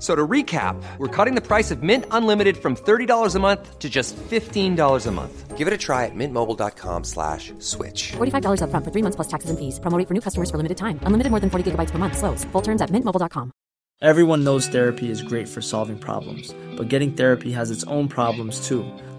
F- So to recap, we're cutting the price of Mint Unlimited from $30 a month to just $15 a month. Give it a try at mintmobile.com slash switch. $45 upfront for three months plus taxes and fees. Promoting for new customers for limited time. Unlimited more than 40 gigabytes per month. Slows. Full terms at mintmobile.com. Everyone knows therapy is great for solving problems, but getting therapy has its own problems too,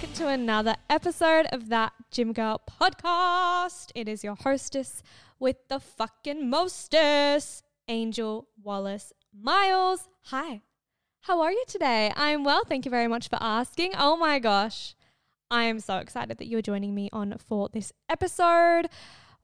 back to another episode of that Gym Girl podcast. It is your hostess with the fucking mostest, Angel Wallace Miles. Hi, how are you today? I'm well, thank you very much for asking. Oh my gosh, I am so excited that you're joining me on for this episode.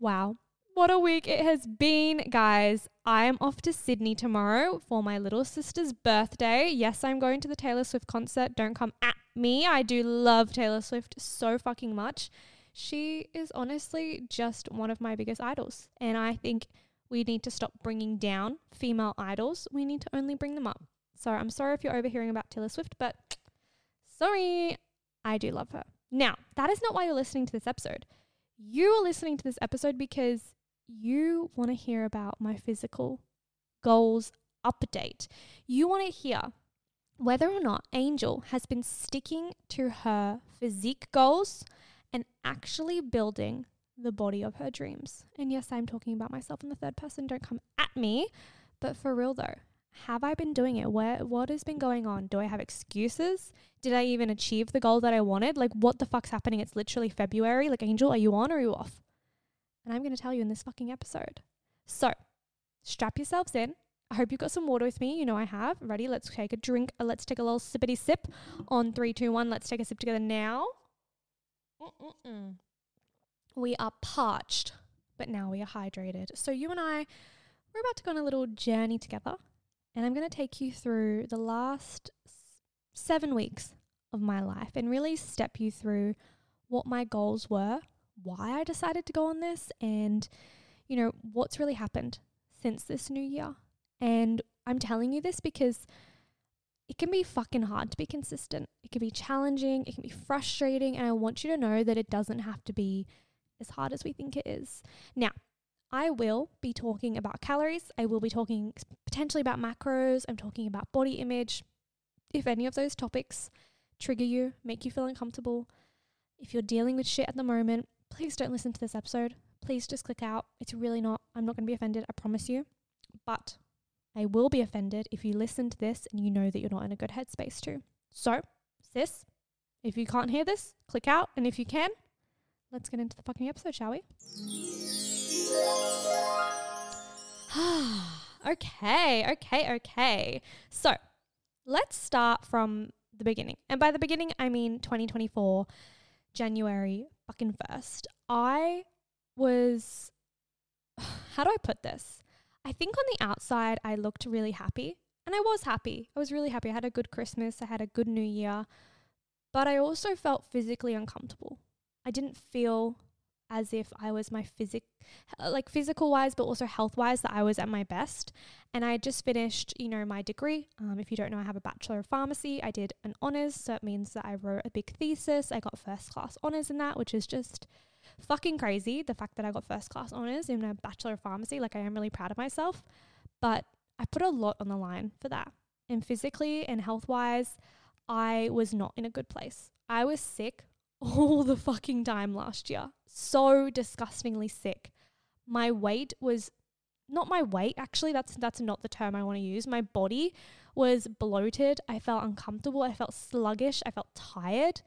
Wow, what a week it has been, guys. I am off to Sydney tomorrow for my little sister's birthday. Yes, I'm going to the Taylor Swift concert. Don't come at me. I do love Taylor Swift so fucking much. She is honestly just one of my biggest idols. And I think we need to stop bringing down female idols. We need to only bring them up. So I'm sorry if you're overhearing about Taylor Swift, but sorry, I do love her. Now, that is not why you're listening to this episode. You are listening to this episode because you want to hear about my physical goals update. You want to hear whether or not Angel has been sticking to her physique goals and actually building the body of her dreams. And yes, I'm talking about myself in the third person. Don't come at me. But for real though, have I been doing it? Where what has been going on? Do I have excuses? Did I even achieve the goal that I wanted? Like what the fuck's happening? It's literally February. Like Angel, are you on or are you off? And I'm going to tell you in this fucking episode. So, strap yourselves in. I hope you've got some water with me. You know I have. Ready? Let's take a drink. Uh, let's take a little sippity sip on three, two, one. Let's take a sip together now. Mm-mm-mm. We are parched, but now we are hydrated. So you and I, we're about to go on a little journey together, and I'm going to take you through the last s- seven weeks of my life and really step you through what my goals were, why I decided to go on this, and you know what's really happened since this new year. And I'm telling you this because it can be fucking hard to be consistent. It can be challenging, it can be frustrating, and I want you to know that it doesn't have to be as hard as we think it is. Now, I will be talking about calories. I will be talking potentially about macros. I'm talking about body image. If any of those topics trigger you, make you feel uncomfortable, if you're dealing with shit at the moment, please don't listen to this episode. Please just click out. It's really not, I'm not going to be offended, I promise you. But I will be offended if you listen to this and you know that you're not in a good headspace too. So, sis, if you can't hear this, click out. And if you can, let's get into the fucking episode, shall we? okay, okay, okay. So, let's start from the beginning. And by the beginning, I mean 2024, January fucking 1st. I was, how do I put this? I think on the outside, I looked really happy. And I was happy. I was really happy. I had a good Christmas. I had a good New Year. But I also felt physically uncomfortable. I didn't feel as if I was my physic, like physical wise, but also health wise, that I was at my best. And I just finished, you know, my degree. Um, if you don't know, I have a bachelor of pharmacy. I did an honors, so it means that I wrote a big thesis. I got first class honors in that, which is just fucking crazy. The fact that I got first class honors in a bachelor of pharmacy, like I am really proud of myself. But I put a lot on the line for that. And physically and health wise, I was not in a good place. I was sick all the fucking time last year. So disgustingly sick. My weight was not my weight actually that's that's not the term I want to use. My body was bloated. I felt uncomfortable. I felt sluggish. I felt tired.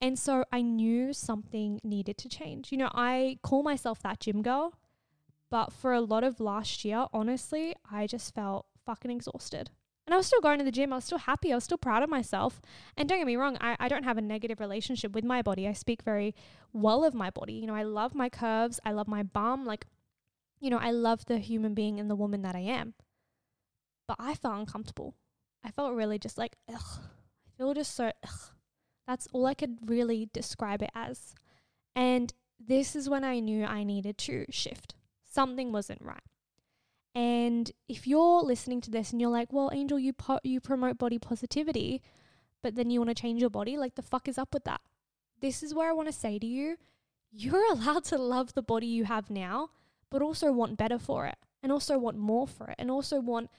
And so I knew something needed to change. You know, I call myself that gym girl, but for a lot of last year, honestly, I just felt fucking exhausted. And I was still going to the gym. I was still happy. I was still proud of myself. And don't get me wrong, I, I don't have a negative relationship with my body. I speak very well of my body. You know, I love my curves. I love my bum. Like, you know, I love the human being and the woman that I am. But I felt uncomfortable. I felt really just like, ugh. I feel just so, ugh. That's all I could really describe it as. And this is when I knew I needed to shift. Something wasn't right. And if you're listening to this and you're like, well, Angel, you po- you promote body positivity, but then you want to change your body, like the fuck is up with that? This is where I want to say to you, you're allowed to love the body you have now, but also want better for it, and also want more for it, and also want,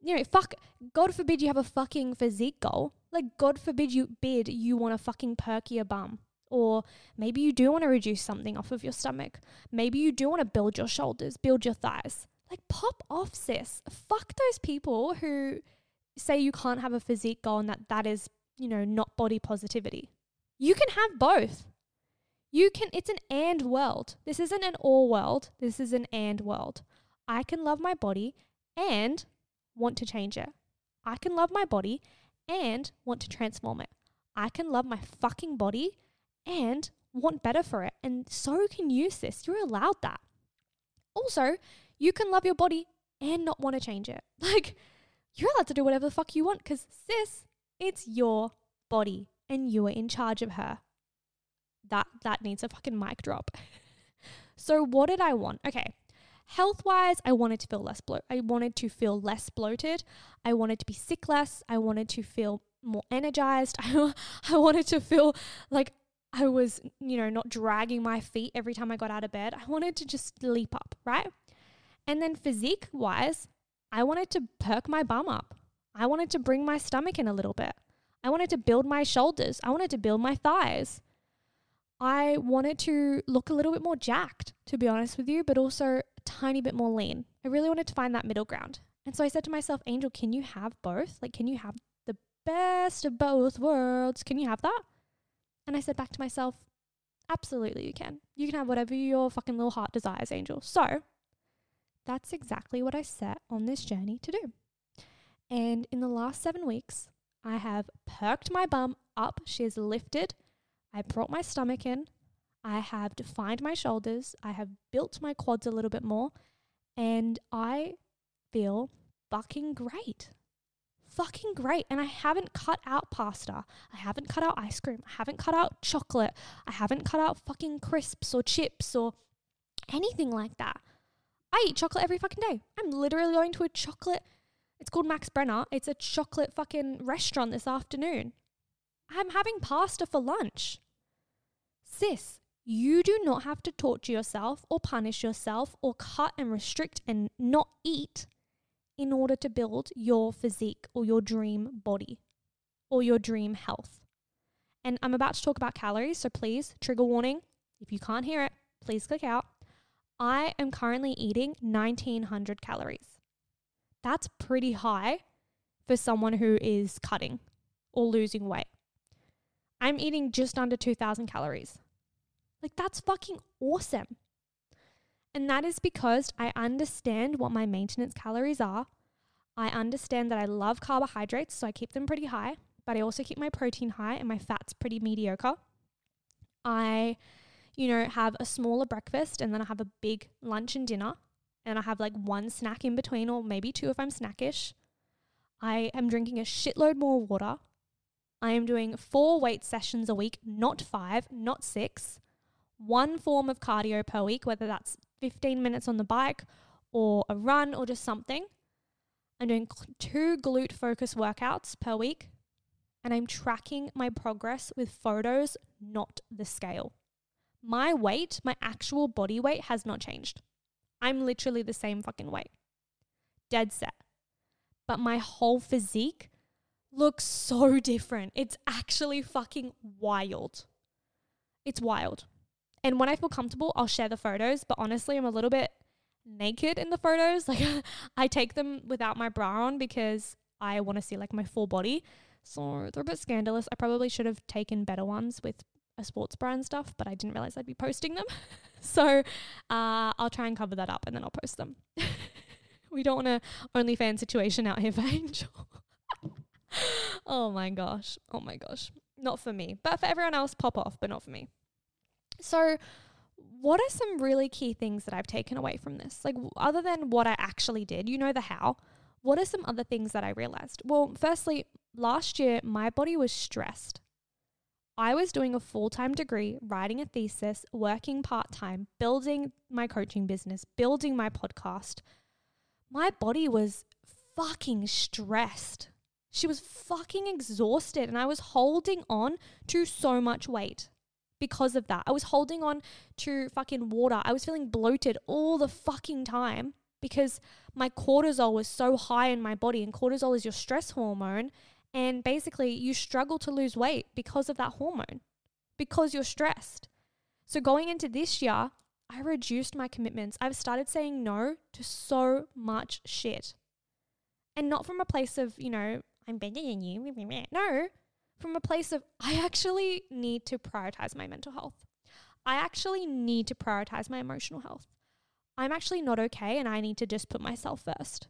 you know, fuck, God forbid you have a fucking physique goal. Like, God forbid you bid you want a fucking perkier bum. Or maybe you do want to reduce something off of your stomach. Maybe you do want to build your shoulders, build your thighs. Like, pop off, sis. Fuck those people who say you can't have a physique goal and that that is, you know, not body positivity. You can have both. You can, it's an and world. This isn't an or world. This is an and world. I can love my body and want to change it. I can love my body and want to transform it. I can love my fucking body and want better for it. And so can you, sis. You're allowed that. Also, you can love your body and not want to change it. Like, you're allowed to do whatever the fuck you want because, sis, it's your body and you are in charge of her. That that needs a fucking mic drop. so what did I want? Okay. Health wise, I wanted to feel less bloat. I wanted to feel less bloated. I wanted to be sick less. I wanted to feel more energized. I, I wanted to feel like I was, you know, not dragging my feet every time I got out of bed. I wanted to just leap up, right? And then physique wise, I wanted to perk my bum up. I wanted to bring my stomach in a little bit. I wanted to build my shoulders. I wanted to build my thighs. I wanted to look a little bit more jacked, to be honest with you, but also tiny bit more lean. I really wanted to find that middle ground. And so I said to myself, Angel, can you have both? Like, can you have the best of both worlds? Can you have that? And I said back to myself, absolutely you can. You can have whatever your fucking little heart desires, Angel. So that's exactly what I set on this journey to do. And in the last seven weeks, I have perked my bum up. She is lifted. I brought my stomach in. I have defined my shoulders. I have built my quads a little bit more. And I feel fucking great. Fucking great. And I haven't cut out pasta. I haven't cut out ice cream. I haven't cut out chocolate. I haven't cut out fucking crisps or chips or anything like that. I eat chocolate every fucking day. I'm literally going to a chocolate. It's called Max Brenner. It's a chocolate fucking restaurant this afternoon. I'm having pasta for lunch. Sis, you do not have to torture yourself or punish yourself or cut and restrict and not eat in order to build your physique or your dream body or your dream health. And I'm about to talk about calories, so please, trigger warning. If you can't hear it, please click out. I am currently eating 1900 calories. That's pretty high for someone who is cutting or losing weight. I'm eating just under 2,000 calories. Like, that's fucking awesome. And that is because I understand what my maintenance calories are. I understand that I love carbohydrates, so I keep them pretty high, but I also keep my protein high and my fats pretty mediocre. I, you know, have a smaller breakfast and then I have a big lunch and dinner, and I have like one snack in between, or maybe two if I'm snackish. I am drinking a shitload more water. I am doing four weight sessions a week, not five, not six. One form of cardio per week, whether that's 15 minutes on the bike or a run or just something. I'm doing two glute focus workouts per week. And I'm tracking my progress with photos, not the scale. My weight, my actual body weight has not changed. I'm literally the same fucking weight. Dead set. But my whole physique looks so different. It's actually fucking wild. It's wild. And when I feel comfortable, I'll share the photos. But honestly, I'm a little bit naked in the photos. Like I take them without my bra on because I want to see like my full body. So they're a bit scandalous. I probably should have taken better ones with a sports bra and stuff, but I didn't realize I'd be posting them. so uh, I'll try and cover that up and then I'll post them. we don't want a OnlyFans situation out here for Angel. oh my gosh. Oh my gosh. Not for me. But for everyone else, pop off, but not for me. So, what are some really key things that I've taken away from this? Like, other than what I actually did, you know, the how, what are some other things that I realized? Well, firstly, last year, my body was stressed. I was doing a full time degree, writing a thesis, working part time, building my coaching business, building my podcast. My body was fucking stressed. She was fucking exhausted, and I was holding on to so much weight because of that. I was holding on to fucking water. I was feeling bloated all the fucking time because my cortisol was so high in my body, and cortisol is your stress hormone. And basically, you struggle to lose weight because of that hormone, because you're stressed. So, going into this year, I reduced my commitments. I've started saying no to so much shit. And not from a place of, you know, I'm than you. No, from a place of I actually need to prioritize my mental health. I actually need to prioritize my emotional health. I'm actually not okay and I need to just put myself first.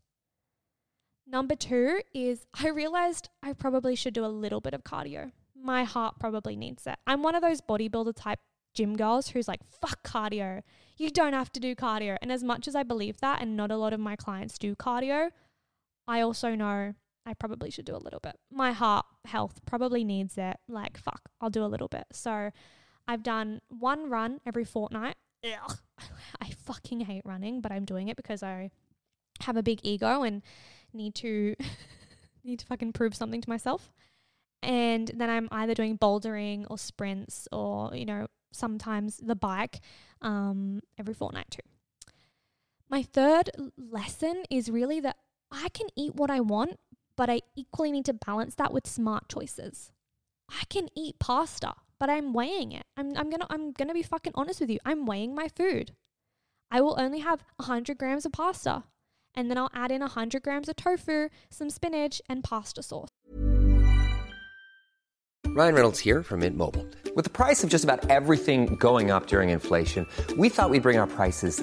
Number two is I realized I probably should do a little bit of cardio. My heart probably needs it. I'm one of those bodybuilder type gym girls who's like, fuck cardio. You don't have to do cardio. And as much as I believe that, and not a lot of my clients do cardio, I also know I probably should do a little bit. My heart health probably needs it. Like, fuck, I'll do a little bit. So I've done one run every fortnight. Ugh. I fucking hate running, but I'm doing it because I have a big ego and need to need to fucking prove something to myself. And then I'm either doing bouldering or sprints or, you know, sometimes the bike um, every fortnight too. My third lesson is really that I can eat what I want, but I equally need to balance that with smart choices. I can eat pasta, but I'm weighing it. I'm, I'm gonna I'm gonna be fucking honest with you. I'm weighing my food. I will only have 100 grams of pasta, and then I'll add in 100 grams of tofu, some spinach, and pasta sauce. Ryan Reynolds here from Mint Mobile. With the price of just about everything going up during inflation, we thought we'd bring our prices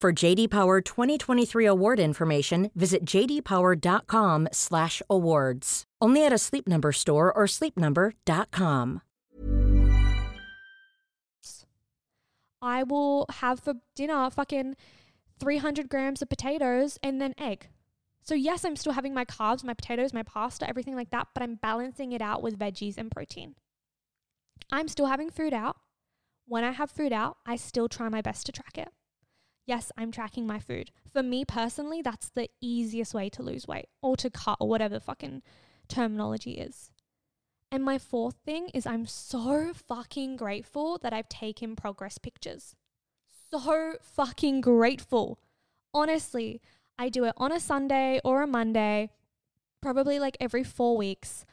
For JD Power 2023 award information, visit jdpower.com/awards. Only at a Sleep Number store or sleepnumber.com. I will have for dinner fucking 300 grams of potatoes and then egg. So, yes, I'm still having my carbs, my potatoes, my pasta, everything like that, but I'm balancing it out with veggies and protein. I'm still having food out. When I have food out, I still try my best to track it. Yes, I'm tracking my food. For me personally, that's the easiest way to lose weight or to cut or whatever fucking terminology is. And my fourth thing is I'm so fucking grateful that I've taken progress pictures. So fucking grateful. Honestly, I do it on a Sunday or a Monday, probably like every four weeks.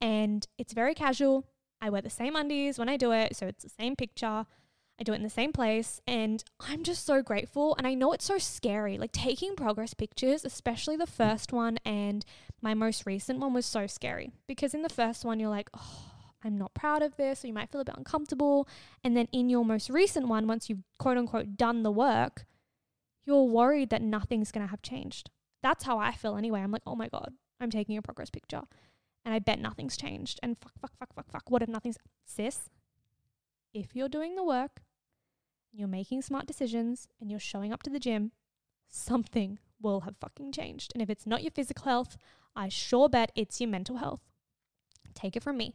And it's very casual. I wear the same undies when I do it. So it's the same picture. I do it in the same place. And I'm just so grateful. And I know it's so scary. Like taking progress pictures, especially the mm. first one and my most recent one was so scary because in the first one, you're like, oh, I'm not proud of this, or you might feel a bit uncomfortable. And then in your most recent one, once you've quote unquote done the work, you're worried that nothing's going to have changed. That's how I feel anyway. I'm like, oh my God, I'm taking a progress picture and I bet nothing's changed. And fuck, fuck, fuck, fuck, fuck. What if nothing's. Sis, if you're doing the work, you're making smart decisions, and you're showing up to the gym, something will have fucking changed. And if it's not your physical health, I sure bet it's your mental health. Take it from me.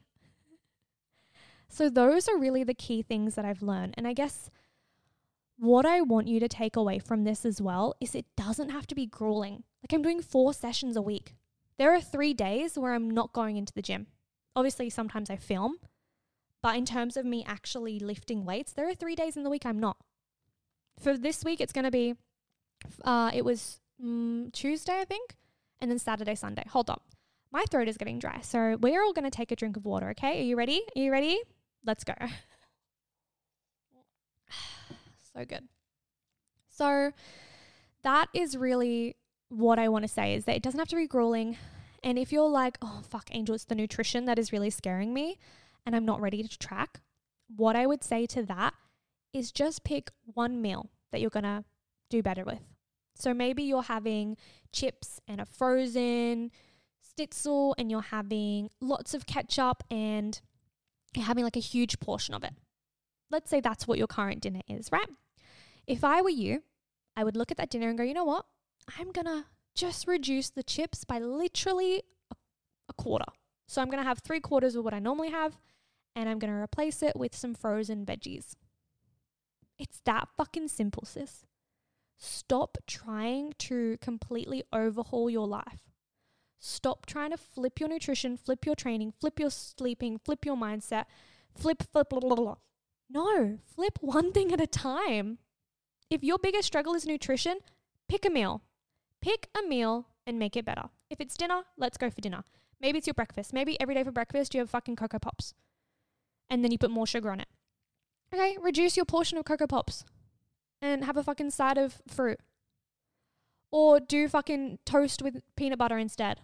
So, those are really the key things that I've learned. And I guess what I want you to take away from this as well is it doesn't have to be grueling. Like, I'm doing four sessions a week. There are three days where I'm not going into the gym. Obviously, sometimes I film, but in terms of me actually lifting weights, there are three days in the week I'm not. For this week, it's going to be, uh, it was mm, Tuesday, I think, and then Saturday, Sunday. Hold on. My throat is getting dry. So we're all going to take a drink of water, okay? Are you ready? Are you ready? Let's go. so good. So that is really what I want to say is that it doesn't have to be grueling. And if you're like, oh, fuck, Angel, it's the nutrition that is really scaring me and I'm not ready to track, what I would say to that is just pick one meal that you're going to do better with. So maybe you're having chips and a frozen schnitzel and you're having lots of ketchup and you're having like a huge portion of it. Let's say that's what your current dinner is, right? If I were you, I would look at that dinner and go, you know what? I'm going to just reduce the chips by literally a, quarter. So I'm going to have three quarters of what I normally have and I'm going to replace it with some frozen veggies. It's that fucking simple, sis. Stop trying to completely overhaul your life. Stop trying to flip your nutrition, flip your training, flip your sleeping, flip your mindset, flip, flip, blah, blah, blah. No, flip one thing at a time. If your biggest struggle is nutrition, pick a meal. Pick a meal and make it better. If it's dinner, let's go for dinner. Maybe it's your breakfast. Maybe every day for breakfast you have fucking Cocoa Pops and then you put more sugar on it. Okay, reduce your portion of Cocoa Pops and have a fucking side of fruit. Or do fucking toast with peanut butter instead.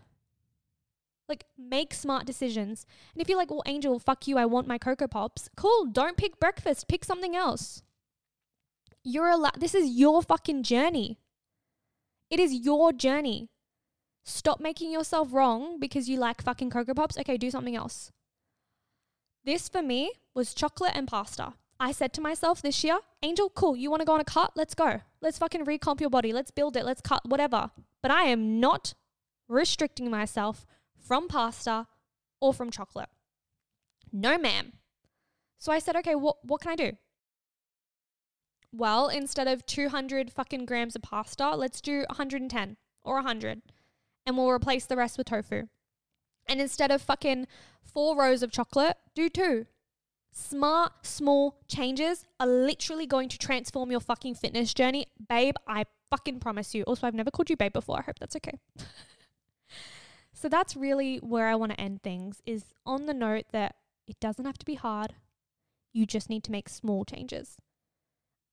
Like, make smart decisions. And if you're like, well, Angel, fuck you, I want my Cocoa Pops, cool, don't pick breakfast, pick something else. You're allowed, this is your fucking journey. It is your journey. Stop making yourself wrong because you like fucking Cocoa Pops. Okay, do something else. This for me was chocolate and pasta. I said to myself this year, Angel, cool, you want to go on a cut? Let's go. Let's fucking recomp your body. Let's build it. Let's cut, whatever. But I am not restricting myself from pasta or from chocolate. No, ma'am. So I said, okay, what, what can I do? Well, instead of 200 fucking grams of pasta, let's do 110 or 100 and we'll replace the rest with tofu. And instead of fucking four rows of chocolate, do two. Smart, small changes are literally going to transform your fucking fitness journey. Babe, I fucking promise you. Also, I've never called you babe before. I hope that's okay. so that's really where I want to end things is on the note that it doesn't have to be hard. You just need to make small changes.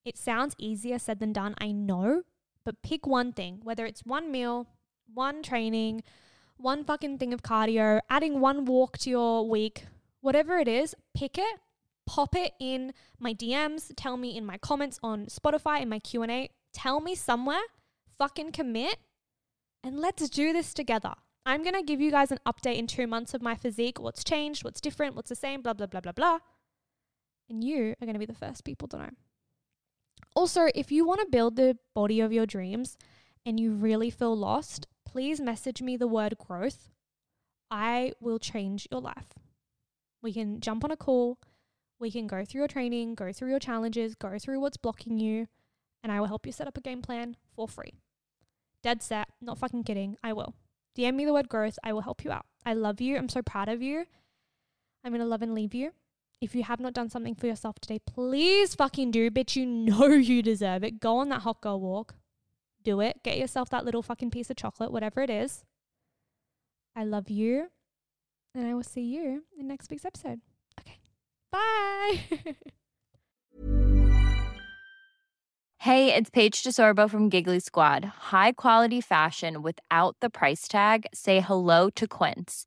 It sounds easier said than done, I know, but pick one thing, whether it's one meal, one training, one fucking thing of cardio, adding one walk to your week, whatever it is, pick it, pop it in my DMs, tell me in my comments on Spotify in my Q&A, tell me somewhere, fucking commit and let's do this together. I'm going to give you guys an update in 2 months of my physique, what's changed, what's different, what's the same, blah blah blah blah blah. And you are going to be the first people to know. Also, if you want to build the body of your dreams and you really feel lost, please message me the word growth. I will change your life. We can jump on a call, we can go through your training, go through your challenges, go through what's blocking you, and I will help you set up a game plan for free. Dead set, not fucking kidding, I will. DM me the word growth, I will help you out. I love you, I'm so proud of you. I'm gonna love and leave you. If you have not done something for yourself today, please fucking do. Bitch, you know you deserve it. Go on that hot girl walk. Do it. Get yourself that little fucking piece of chocolate, whatever it is. I love you. And I will see you in next week's episode. Okay. Bye. Hey, it's Paige DeSorbo from Giggly Squad. High quality fashion without the price tag. Say hello to Quince.